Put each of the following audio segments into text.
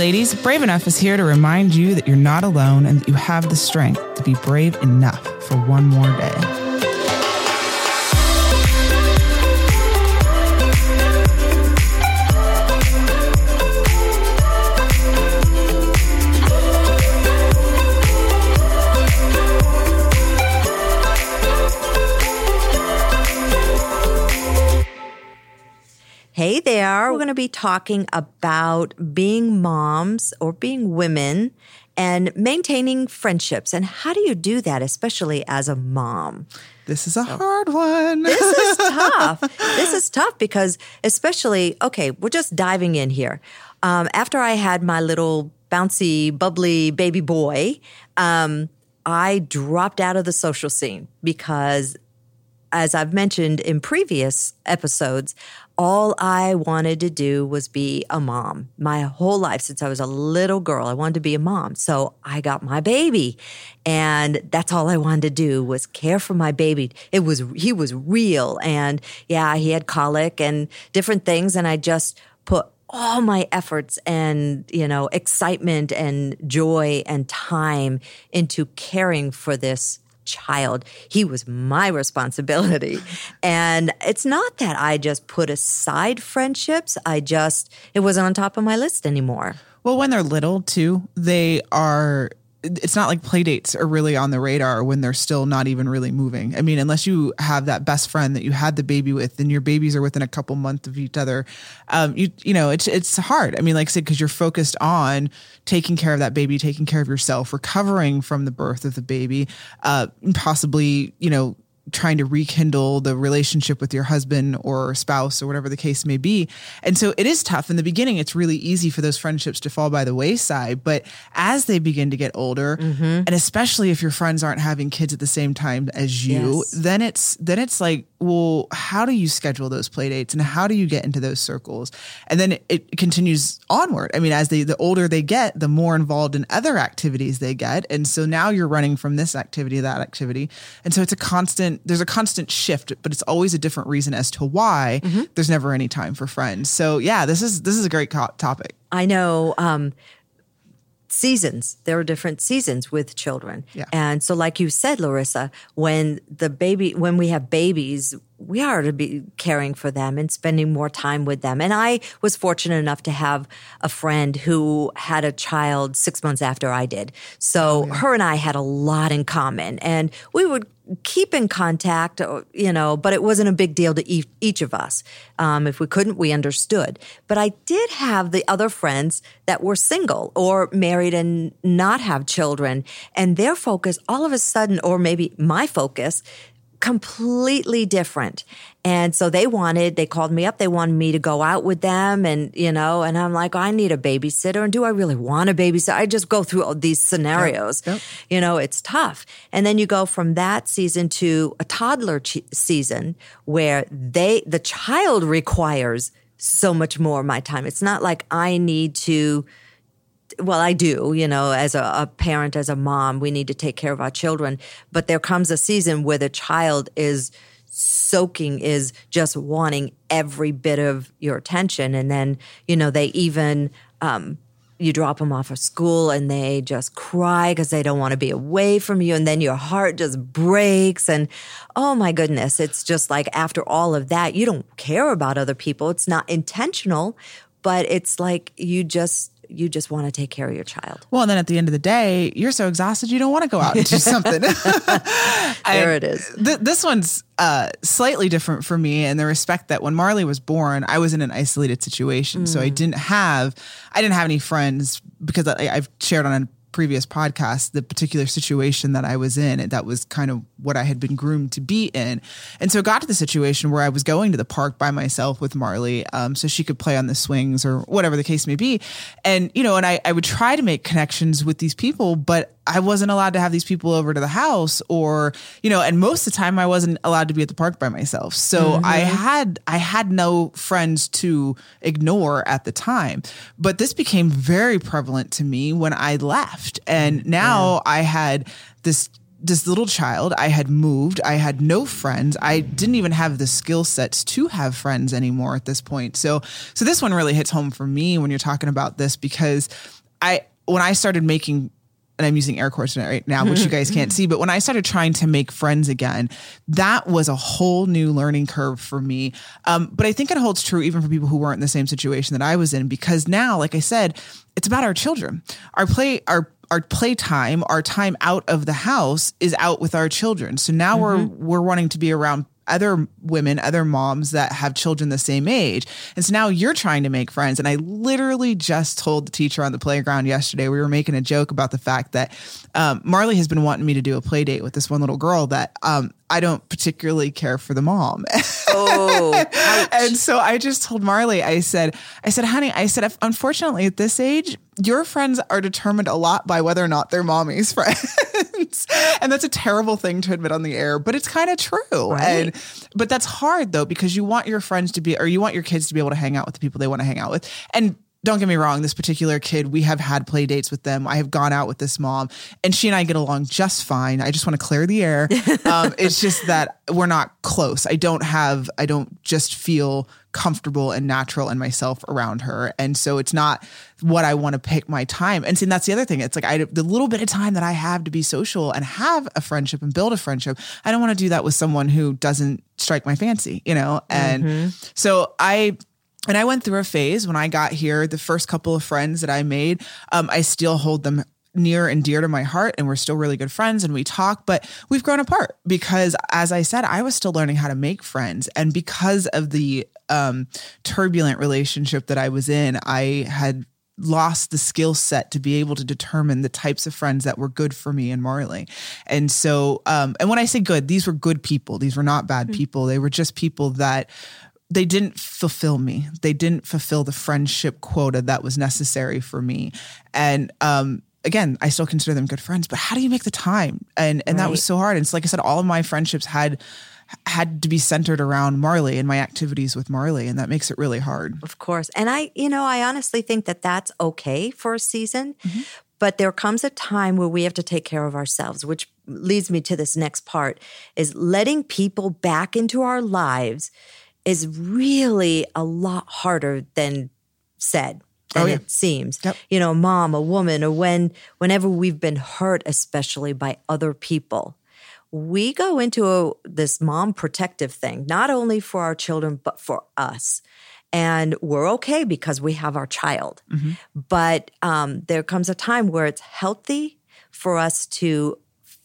ladies. Brave Enough is here to remind you that you're not alone and that you have the strength to be brave enough for one more day. We're going to be talking about being moms or being women and maintaining friendships. And how do you do that, especially as a mom? This is a hard one. this is tough. This is tough because, especially, okay, we're just diving in here. Um, after I had my little bouncy, bubbly baby boy, um, I dropped out of the social scene because as I've mentioned in previous episodes, all I wanted to do was be a mom. My whole life since I was a little girl, I wanted to be a mom. So I got my baby and that's all I wanted to do was care for my baby. It was, he was real. And yeah, he had colic and different things. And I just put all my efforts and, you know, excitement and joy and time into caring for this child. He was my responsibility. and it's not that I just put aside friendships, I just, it wasn't on top of my list anymore. Well, when they're little too, they are it's not like play dates are really on the radar when they're still not even really moving. I mean, unless you have that best friend that you had the baby with and your babies are within a couple months of each other, um, you you know, it's it's hard. I mean, like I said, because you're focused on taking care of that baby, taking care of yourself, recovering from the birth of the baby, uh, possibly, you know, trying to rekindle the relationship with your husband or spouse or whatever the case may be. And so it is tough. In the beginning, it's really easy for those friendships to fall by the wayside. But as they begin to get older, mm-hmm. and especially if your friends aren't having kids at the same time as you, yes. then it's then it's like, well, how do you schedule those play dates and how do you get into those circles? And then it, it continues onward. I mean, as they the older they get, the more involved in other activities they get. And so now you're running from this activity to that activity. And so it's a constant there's a constant shift, but it's always a different reason as to why mm-hmm. there's never any time for friends. So yeah, this is this is a great co- topic. I know. Um, seasons. There are different seasons with children. Yeah. And so like you said, Larissa, when the baby when we have babies, we are to be caring for them and spending more time with them. And I was fortunate enough to have a friend who had a child six months after I did. So oh, yeah. her and I had a lot in common and we would keep in contact, uh, you know, but it wasn't a big deal to each of us. Um, if we couldn't, we understood. But I did have the other friends that were single or married and not have children. And their focus all of a sudden, or maybe my focus, completely different. And so they wanted, they called me up. They wanted me to go out with them and, you know, and I'm like, I need a babysitter. And do I really want a babysitter? I just go through all these scenarios. Yep, yep. You know, it's tough. And then you go from that season to a toddler ch- season where they, the child requires so much more of my time. It's not like I need to, well, I do, you know, as a, a, parent, as a mom, we need to take care of our children. But there comes a season where the child is soaking, is just wanting every bit of your attention. And then, you know, they even, um, you drop them off of school and they just cry because they don't want to be away from you. And then your heart just breaks. And oh my goodness, it's just like after all of that, you don't care about other people. It's not intentional, but it's like you just you just want to take care of your child. Well, and then at the end of the day, you're so exhausted you don't want to go out and do something. there it is. Th- this one's uh, slightly different for me in the respect that when Marley was born, I was in an isolated situation, mm. so I mm. didn't have I didn't have any friends because I, I've shared on a previous podcast the particular situation that I was in that was kind of what I had been groomed to be in. And so it got to the situation where I was going to the park by myself with Marley um, so she could play on the swings or whatever the case may be. And, you know, and I, I would try to make connections with these people, but I wasn't allowed to have these people over to the house or, you know, and most of the time I wasn't allowed to be at the park by myself. So mm-hmm. I had, I had no friends to ignore at the time, but this became very prevalent to me when I left. And now yeah. I had this this little child. I had moved. I had no friends. I didn't even have the skill sets to have friends anymore at this point. So, so this one really hits home for me when you're talking about this because I, when I started making and I'm using air quotes right now, which you guys can't see. But when I started trying to make friends again, that was a whole new learning curve for me. Um, but I think it holds true even for people who weren't in the same situation that I was in, because now, like I said, it's about our children. Our play, our our playtime, our time out of the house is out with our children. So now mm-hmm. we're we're wanting to be around other women, other moms that have children the same age. And so now you're trying to make friends. And I literally just told the teacher on the playground yesterday, we were making a joke about the fact that um, Marley has been wanting me to do a play date with this one little girl that um, I don't particularly care for the mom. Oh, and so I just told Marley, I said, I said, honey, I said, unfortunately at this age, your friends are determined a lot by whether or not they're mommy's friends. and that's a terrible thing to admit on the air, but it's kind of true. Right. And, but that's hard though, because you want your friends to be, or you want your kids to be able to hang out with the people they want to hang out with. And don't get me wrong, this particular kid, we have had play dates with them. I have gone out with this mom, and she and I get along just fine. I just want to clear the air. Um, it's just that we're not close. I don't have, I don't just feel comfortable and natural in myself around her. And so it's not what I want to pick my time. And see, that's the other thing. It's like I, the little bit of time that I have to be social and have a friendship and build a friendship, I don't want to do that with someone who doesn't strike my fancy, you know? And mm-hmm. so I, and I went through a phase when I got here. The first couple of friends that I made, um, I still hold them near and dear to my heart and we're still really good friends and we talk but we've grown apart because as i said i was still learning how to make friends and because of the um, turbulent relationship that i was in i had lost the skill set to be able to determine the types of friends that were good for me and Marley. And so, um, and when I say good, these were good people. These were not bad mm-hmm. people. They were just people that they didn't fulfill me. They didn't fulfill the friendship quota that was necessary for me. And um, again, I still consider them good friends, but how do you make the time? And and right. that was so hard. And so like I said, all of my friendships had had to be centered around Marley and my activities with Marley, and that makes it really hard. Of course. And I, you know, I honestly think that that's okay for a season. Mm-hmm. But there comes a time where we have to take care of ourselves, which leads me to this next part is letting people back into our lives is really a lot harder than said than oh, yeah. it seems. Yep. You know, mom, a woman, or when whenever we've been hurt, especially by other people, we go into a, this mom protective thing, not only for our children but for us. And we're okay because we have our child. Mm-hmm. But um, there comes a time where it's healthy for us to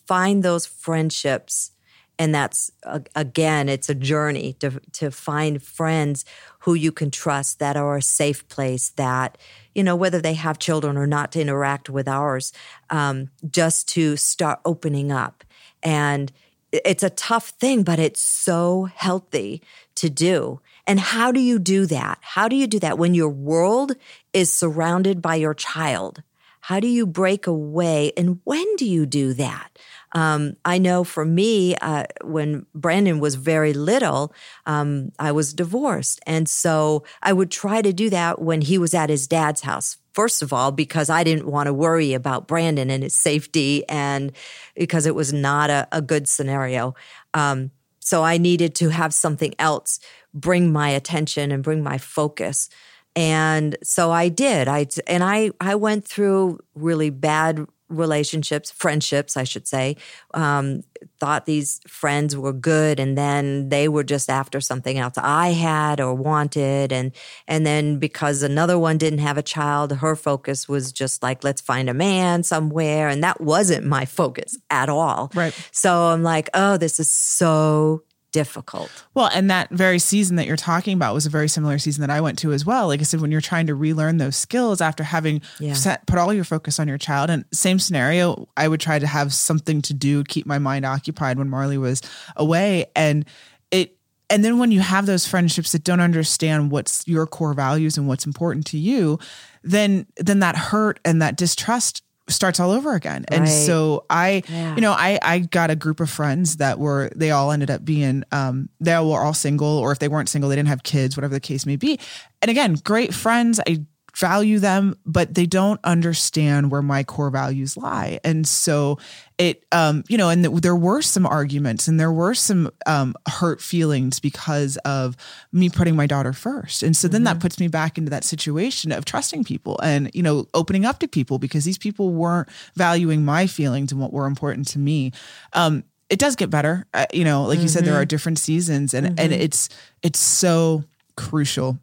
find those friendships and that's again it's a journey to to find friends who you can trust that are a safe place that you know whether they have children or not to interact with ours um, just to start opening up. And it's a tough thing but it's so healthy to do. And how do you do that? How do you do that when your world is surrounded by your child? How do you break away? And when do you do that um, I know for me, uh, when Brandon was very little, um, I was divorced. And so I would try to do that when he was at his dad's house. First of all, because I didn't want to worry about Brandon and his safety, and because it was not a, a good scenario. Um, so I needed to have something else bring my attention and bring my focus. And so I did. I and I I went through really bad relationships, friendships, I should say, um, thought these friends were good, and then they were just after something else I had or wanted, and and then because another one didn't have a child, her focus was just like let's find a man somewhere, and that wasn't my focus at all. Right. So I'm like, oh, this is so difficult. Well, and that very season that you're talking about was a very similar season that I went to as well. Like I said, when you're trying to relearn those skills after having yeah. set, put all your focus on your child, and same scenario, I would try to have something to do, keep my mind occupied when Marley was away, and it. And then when you have those friendships that don't understand what's your core values and what's important to you, then then that hurt and that distrust starts all over again. And right. so I, yeah. you know, I, I got a group of friends that were, they all ended up being, um, they were all single, or if they weren't single, they didn't have kids, whatever the case may be. And again, great friends. I value them, but they don't understand where my core values lie. And so it, um, you know, and th- there were some arguments and there were some um, hurt feelings because of me putting my daughter first. And so then mm-hmm. that puts me back into that situation of trusting people and, you know, opening up to people because these people weren't valuing my feelings and what were important to me. Um, it does get better. Uh, you know, like mm-hmm. you said, there mm-hmm. are different seasons and, mm-hmm. and it's, it's so crucial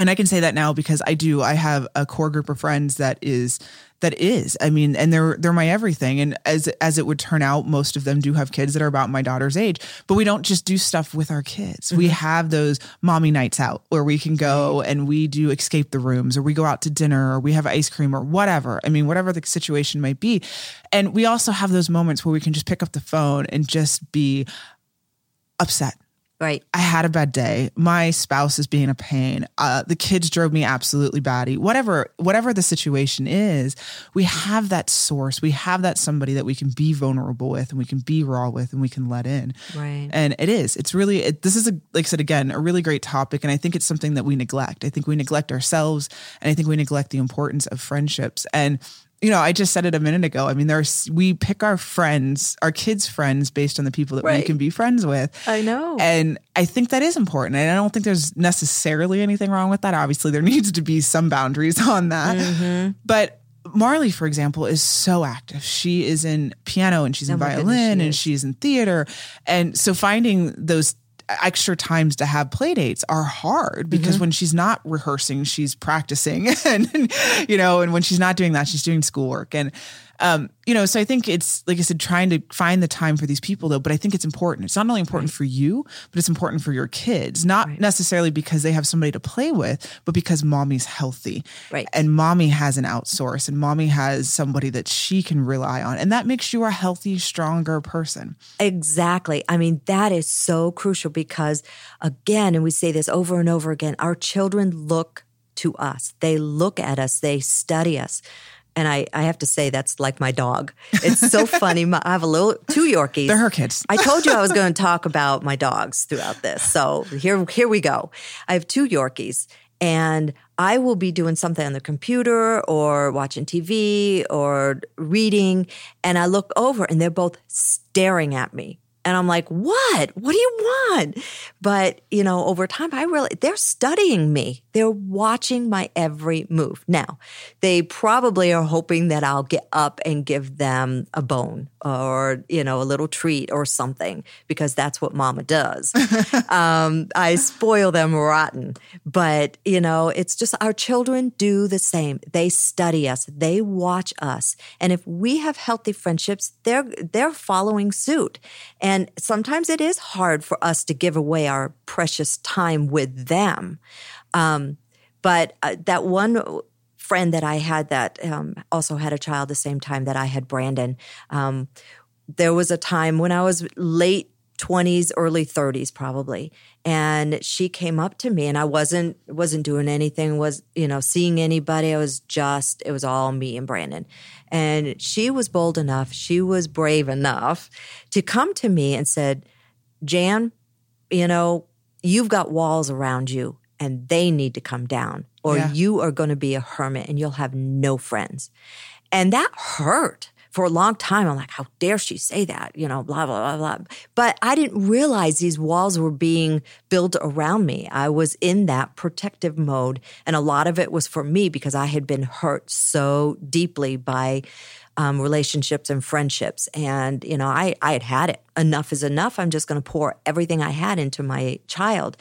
and I can say that now because I do. I have a core group of friends that is that is. I mean, and they're they're my everything. And as as it would turn out, most of them do have kids that are about my daughter's age. But we don't just do stuff with our kids. Mm-hmm. We have those mommy nights out where we can go and we do escape the rooms, or we go out to dinner, or we have ice cream, or whatever. I mean, whatever the situation might be. And we also have those moments where we can just pick up the phone and just be upset Right. I had a bad day. My spouse is being a pain. Uh, the kids drove me absolutely batty. Whatever, whatever the situation is, we have that source. We have that somebody that we can be vulnerable with, and we can be raw with, and we can let in. Right. And it is. It's really. It, this is a like I said again, a really great topic, and I think it's something that we neglect. I think we neglect ourselves, and I think we neglect the importance of friendships. And you know, I just said it a minute ago. I mean, there's we pick our friends, our kids' friends based on the people that right. we can be friends with. I know. And I think that is important. And I don't think there's necessarily anything wrong with that. Obviously, there needs to be some boundaries on that. Mm-hmm. But Marley, for example, is so active. She is in piano and she's oh in violin goodness, she and she's in theater. And so finding those extra times to have play dates are hard because mm-hmm. when she's not rehearsing, she's practicing and, you know, and when she's not doing that, she's doing schoolwork. And um, you know, so I think it's like I said, trying to find the time for these people though, but I think it's important. It's not only important right. for you, but it's important for your kids, not right. necessarily because they have somebody to play with, but because mommy's healthy. Right. And mommy has an outsource and mommy has somebody that she can rely on. And that makes you a healthy, stronger person. Exactly. I mean, that is so crucial because again, and we say this over and over again, our children look to us. They look at us, they study us and I, I have to say that's like my dog. It's so funny. My, I have a little two Yorkies. They're her kids. I told you I was going to talk about my dogs throughout this. So here here we go. I have two Yorkies and I will be doing something on the computer or watching TV or reading and I look over and they're both staring at me and I'm like, what? What do you want? But, you know, over time, I really, they're studying me. They're watching my every move. Now, they probably are hoping that I'll get up and give them a bone or, you know, a little treat or something because that's what mama does. um, I spoil them rotten. But, you know, it's just our children do the same. They study us, they watch us. And if we have healthy friendships, they're, they're following suit. And sometimes it is hard for us to give away our precious time with them. Um, but uh, that one friend that I had that um, also had a child the same time that I had Brandon, um, there was a time when I was late 20s early 30s probably and she came up to me and i wasn't wasn't doing anything was you know seeing anybody. I was just it was all me and brandon. And she was bold enough, she was brave enough to come to me and said, Jan, you know, you've got walls around you and they need to come down or yeah. you are going to be a hermit and you'll have no friends. And that hurt for a long time, I'm like, how dare she say that? You know, blah, blah, blah, blah. But I didn't realize these walls were being built around me. I was in that protective mode. And a lot of it was for me because I had been hurt so deeply by um, relationships and friendships. And, you know, I, I had had it. Enough is enough. I'm just going to pour everything I had into my child.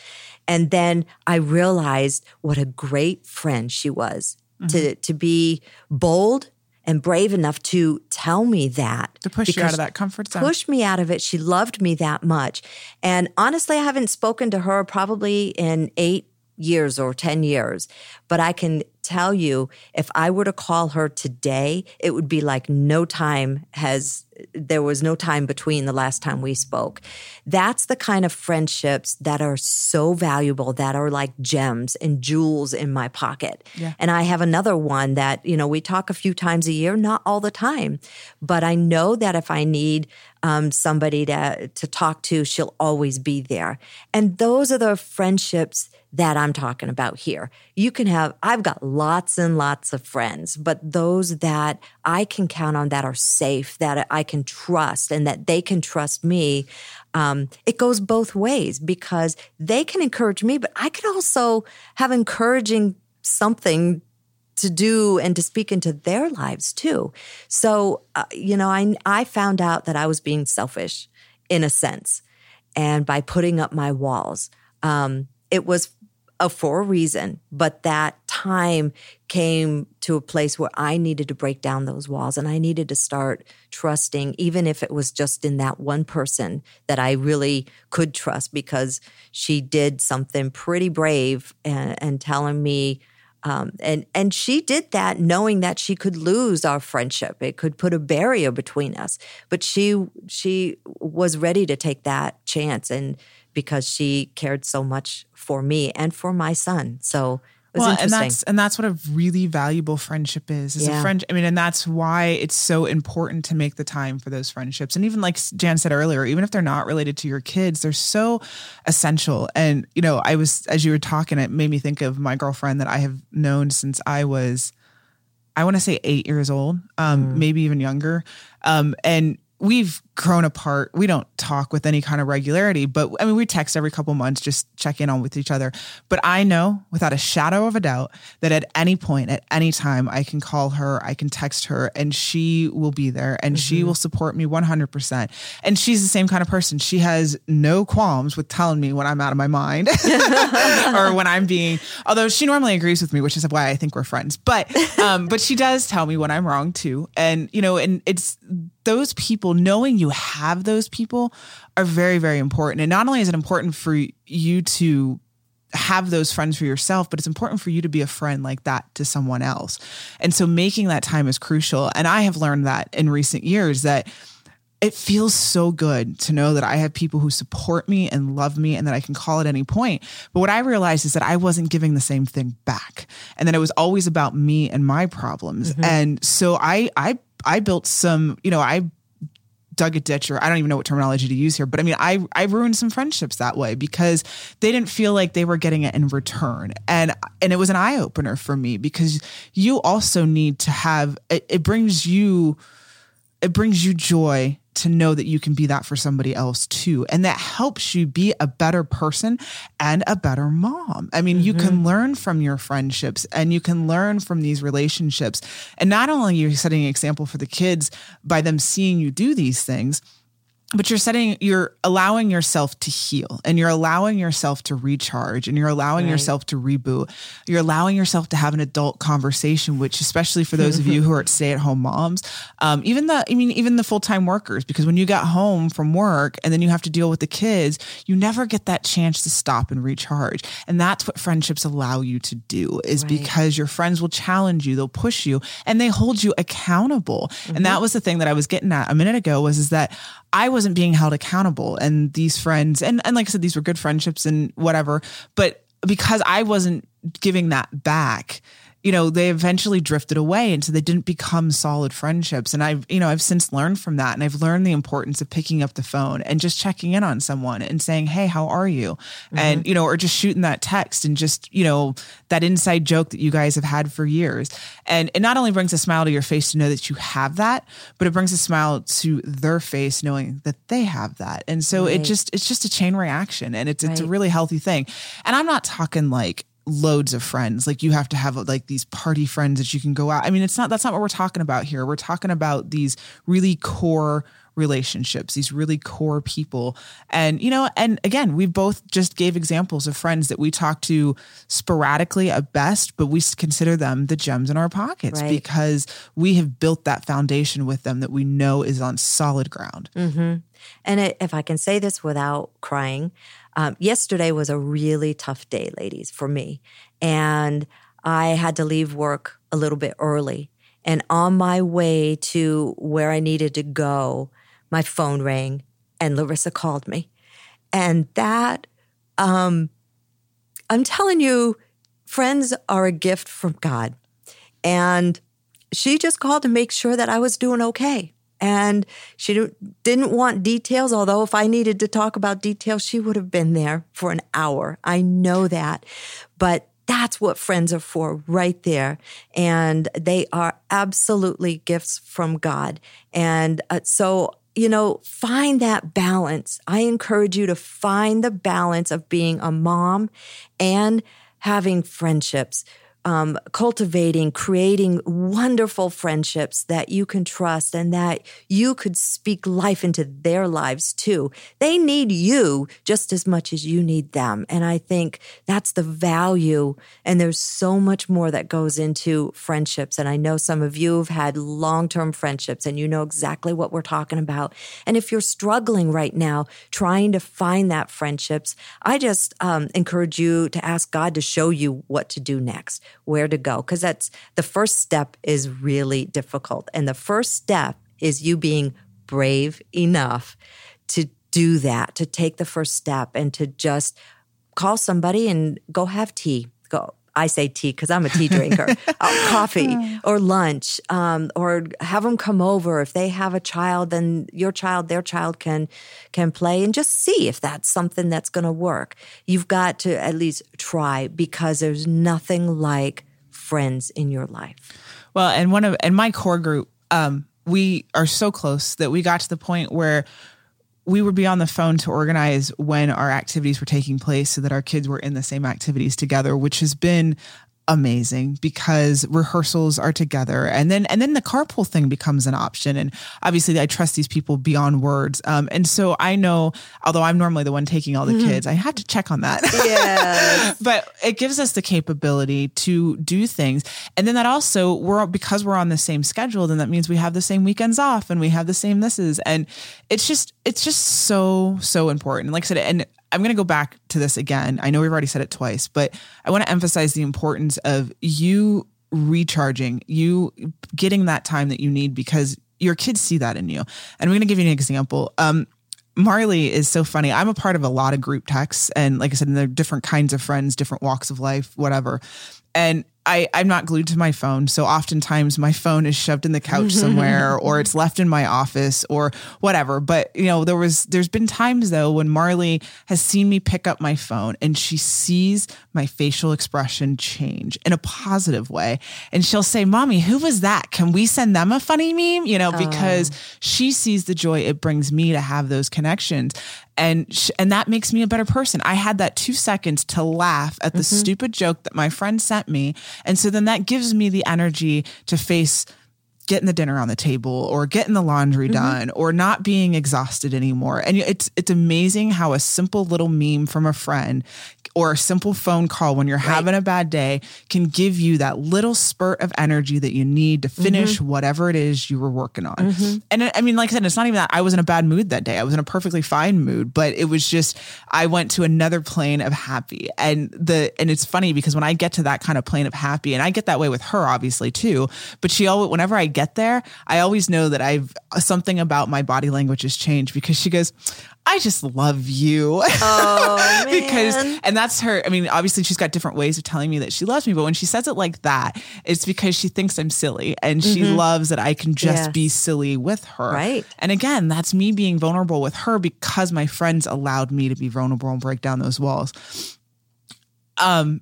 And then I realized what a great friend she was mm-hmm. to, to be bold and brave enough to tell me that. To push you out of that comfort zone. Push me out of it. She loved me that much. And honestly, I haven't spoken to her probably in eight years or 10 years. But I can tell you, if I were to call her today, it would be like no time has there was no time between the last time we spoke. That's the kind of friendships that are so valuable, that are like gems and jewels in my pocket. Yeah. And I have another one that, you know, we talk a few times a year, not all the time, but I know that if I need um, somebody to, to talk to, she'll always be there. And those are the friendships that I'm talking about here. You can have, I've got lots and lots of friends, but those that I can count on that are safe, that I can trust, and that they can trust me. Um, it goes both ways because they can encourage me, but I can also have encouraging something to do and to speak into their lives too. So, uh, you know, I, I found out that I was being selfish in a sense. And by putting up my walls, um, it was uh, for a reason, but that time came to a place where I needed to break down those walls and I needed to start trusting, even if it was just in that one person that I really could trust because she did something pretty brave and, and telling me. Um, and and she did that knowing that she could lose our friendship. It could put a barrier between us. But she she was ready to take that chance, and because she cared so much for me and for my son. So well, and that's and that's what a really valuable friendship is. Is yeah. a friend. I mean, and that's why it's so important to make the time for those friendships. And even like Jan said earlier, even if they're not related to your kids, they're so essential. And you know, I was as you were talking, it made me think of my girlfriend that I have known since I was, I want to say eight years old, um, mm. maybe even younger. Um, and we've grown apart. We don't talk with any kind of regularity, but I mean, we text every couple months, just check in on with each other. But I know without a shadow of a doubt that at any point, at any time, I can call her, I can text her, and she will be there and mm-hmm. she will support me 100%. And she's the same kind of person. She has no qualms with telling me when I'm out of my mind or when I'm being, although she normally agrees with me, which is why I think we're friends. But, um, but she does tell me when I'm wrong too. And, you know, and it's, those people, knowing you have those people are very, very important. And not only is it important for you to have those friends for yourself, but it's important for you to be a friend like that to someone else. And so making that time is crucial. And I have learned that in recent years that it feels so good to know that I have people who support me and love me and that I can call at any point. But what I realized is that I wasn't giving the same thing back and that it was always about me and my problems. Mm-hmm. And so I, I, I built some, you know, I dug a ditch or I don't even know what terminology to use here, but I mean, I, I ruined some friendships that way because they didn't feel like they were getting it in return. And, and it was an eye opener for me because you also need to have, it, it brings you, it brings you joy to know that you can be that for somebody else too. And that helps you be a better person and a better mom. I mean, mm-hmm. you can mm-hmm. learn from your friendships and you can learn from these relationships. And not only are you setting an example for the kids by them seeing you do these things, but you're setting you're allowing yourself to heal and you're allowing yourself to recharge and you're allowing right. yourself to reboot you're allowing yourself to have an adult conversation which especially for those of you who are stay-at-home moms um, even the i mean even the full-time workers because when you got home from work and then you have to deal with the kids you never get that chance to stop and recharge and that's what friendships allow you to do is right. because your friends will challenge you they'll push you and they hold you accountable mm-hmm. and that was the thing that i was getting at a minute ago was is that I wasn't being held accountable. And these friends, and, and like I said, these were good friendships and whatever. But because I wasn't giving that back, you know, they eventually drifted away. And so they didn't become solid friendships. And I've, you know, I've since learned from that. And I've learned the importance of picking up the phone and just checking in on someone and saying, Hey, how are you? Mm-hmm. And, you know, or just shooting that text and just, you know, that inside joke that you guys have had for years. And it not only brings a smile to your face to know that you have that, but it brings a smile to their face knowing that they have that. And so right. it just, it's just a chain reaction and it's, right. it's a really healthy thing. And I'm not talking like, loads of friends. Like you have to have like these party friends that you can go out. I mean, it's not that's not what we're talking about here. We're talking about these really core relationships, these really core people. And you know, and again, we both just gave examples of friends that we talk to sporadically at best, but we consider them the gems in our pockets right. because we have built that foundation with them that we know is on solid ground. Mm-hmm. And if I can say this without crying, um, yesterday was a really tough day, ladies, for me. And I had to leave work a little bit early. And on my way to where I needed to go, my phone rang and Larissa called me. And that, um, I'm telling you, friends are a gift from God. And she just called to make sure that I was doing okay. And she didn't want details, although if I needed to talk about details, she would have been there for an hour. I know that. But that's what friends are for right there. And they are absolutely gifts from God. And uh, so, you know, find that balance. I encourage you to find the balance of being a mom and having friendships um, cultivating, creating wonderful friendships that you can trust and that you could speak life into their lives too. They need you just as much as you need them. And I think that's the value. And there's so much more that goes into friendships. And I know some of you have had long term friendships and you know exactly what we're talking about. And if you're struggling right now trying to find that friendships, I just um, encourage you to ask God to show you what to do next where to go because that's the first step is really difficult. And the first step is you being brave enough to do that to take the first step and to just call somebody and go have tea go I say tea because I'm a tea drinker, uh, coffee or lunch, um, or have them come over. If they have a child, then your child, their child can can play and just see if that's something that's going to work. You've got to at least try because there's nothing like friends in your life. Well, and one of and my core group, um, we are so close that we got to the point where we would be on the phone to organize when our activities were taking place so that our kids were in the same activities together, which has been amazing because rehearsals are together. And then and then the carpool thing becomes an option. And obviously i trust these people beyond words. Um, and so i know although i'm normally the one taking all the mm-hmm. kids i had to check on that. Yes. but it gives us the capability to do things. And then that also we're because we're on the same schedule then that means we have the same weekends off and we have the same thises and it's just it's just so so important. Like i said and I'm going to go back to this again. I know we've already said it twice, but I want to emphasize the importance of you recharging, you getting that time that you need because your kids see that in you. And I'm going to give you an example. Um, Marley is so funny. I'm a part of a lot of group texts, and like I said, they're different kinds of friends, different walks of life, whatever. And I, I'm not glued to my phone. So oftentimes my phone is shoved in the couch somewhere or it's left in my office or whatever. But you know, there was there's been times though when Marley has seen me pick up my phone and she sees my facial expression change in a positive way. And she'll say, Mommy, who was that? Can we send them a funny meme? You know, because oh. she sees the joy it brings me to have those connections and sh- and that makes me a better person. I had that 2 seconds to laugh at the mm-hmm. stupid joke that my friend sent me and so then that gives me the energy to face getting the dinner on the table or getting the laundry mm-hmm. done or not being exhausted anymore. And it's it's amazing how a simple little meme from a friend or a simple phone call when you're right. having a bad day can give you that little spurt of energy that you need to finish mm-hmm. whatever it is you were working on. Mm-hmm. And I mean, like I said, it's not even that I was in a bad mood that day. I was in a perfectly fine mood, but it was just I went to another plane of happy. And the and it's funny because when I get to that kind of plane of happy, and I get that way with her obviously too, but she always whenever I get there, I always know that I've something about my body language has changed because she goes, I just love you. Oh, because, and that's her. I mean, obviously, she's got different ways of telling me that she loves me, but when she says it like that, it's because she thinks I'm silly and she mm-hmm. loves that I can just yes. be silly with her. Right. And again, that's me being vulnerable with her because my friends allowed me to be vulnerable and break down those walls. Um,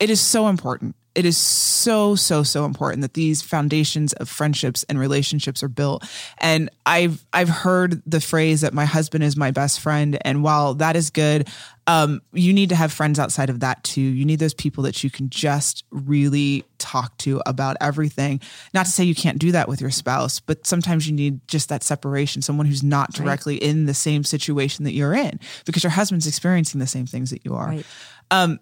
it is so important it is so so so important that these foundations of friendships and relationships are built. And i've i've heard the phrase that my husband is my best friend. And while that is good um, you need to have friends outside of that too. You need those people that you can just really talk to about everything. Not to say you can't do that with your spouse but sometimes you need just that separation someone who's not directly right. in the same situation that you're in because your husband's experiencing the same things that you are. Right. um,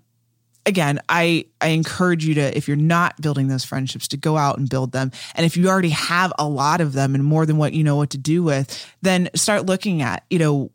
again, I I encourage you to if you're not building those friendships to go out and build them. And if you already have a lot of them and more than what you know what to do with, then start looking at, you know,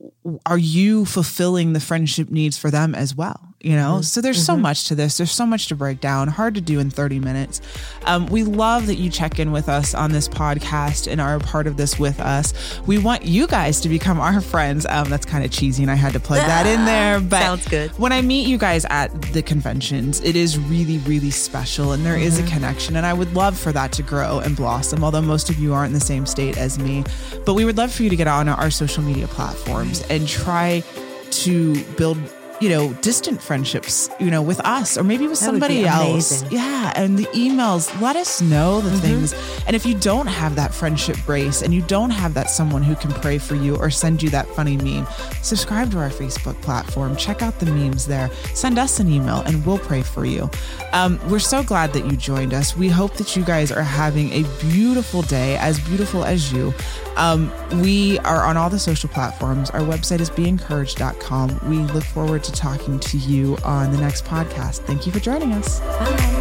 are you fulfilling the friendship needs for them as well? you know? Mm-hmm. So there's mm-hmm. so much to this. There's so much to break down, hard to do in 30 minutes. Um, we love that you check in with us on this podcast and are a part of this with us. We want you guys to become our friends. Um, that's kind of cheesy, and I had to plug that in there. But sounds good. When I meet you guys at the conventions, it is really, really really special, and there mm-hmm. is a mm-hmm. connection. And I would love for that to grow and blossom. Although most of you aren't in the same state as me, but we would love for you to get on our social media platforms and try to build you know, distant friendships, you know, with us or maybe with that somebody else. Yeah. And the emails, let us know the mm-hmm. things. And if you don't have that friendship brace and you don't have that someone who can pray for you or send you that funny meme, subscribe to our Facebook platform. Check out the memes there. Send us an email and we'll pray for you. Um, we're so glad that you joined us. We hope that you guys are having a beautiful day, as beautiful as you. Um, we are on all the social platforms. Our website is beencouraged.com. We look forward to talking to you on the next podcast. Thank you for joining us. Bye.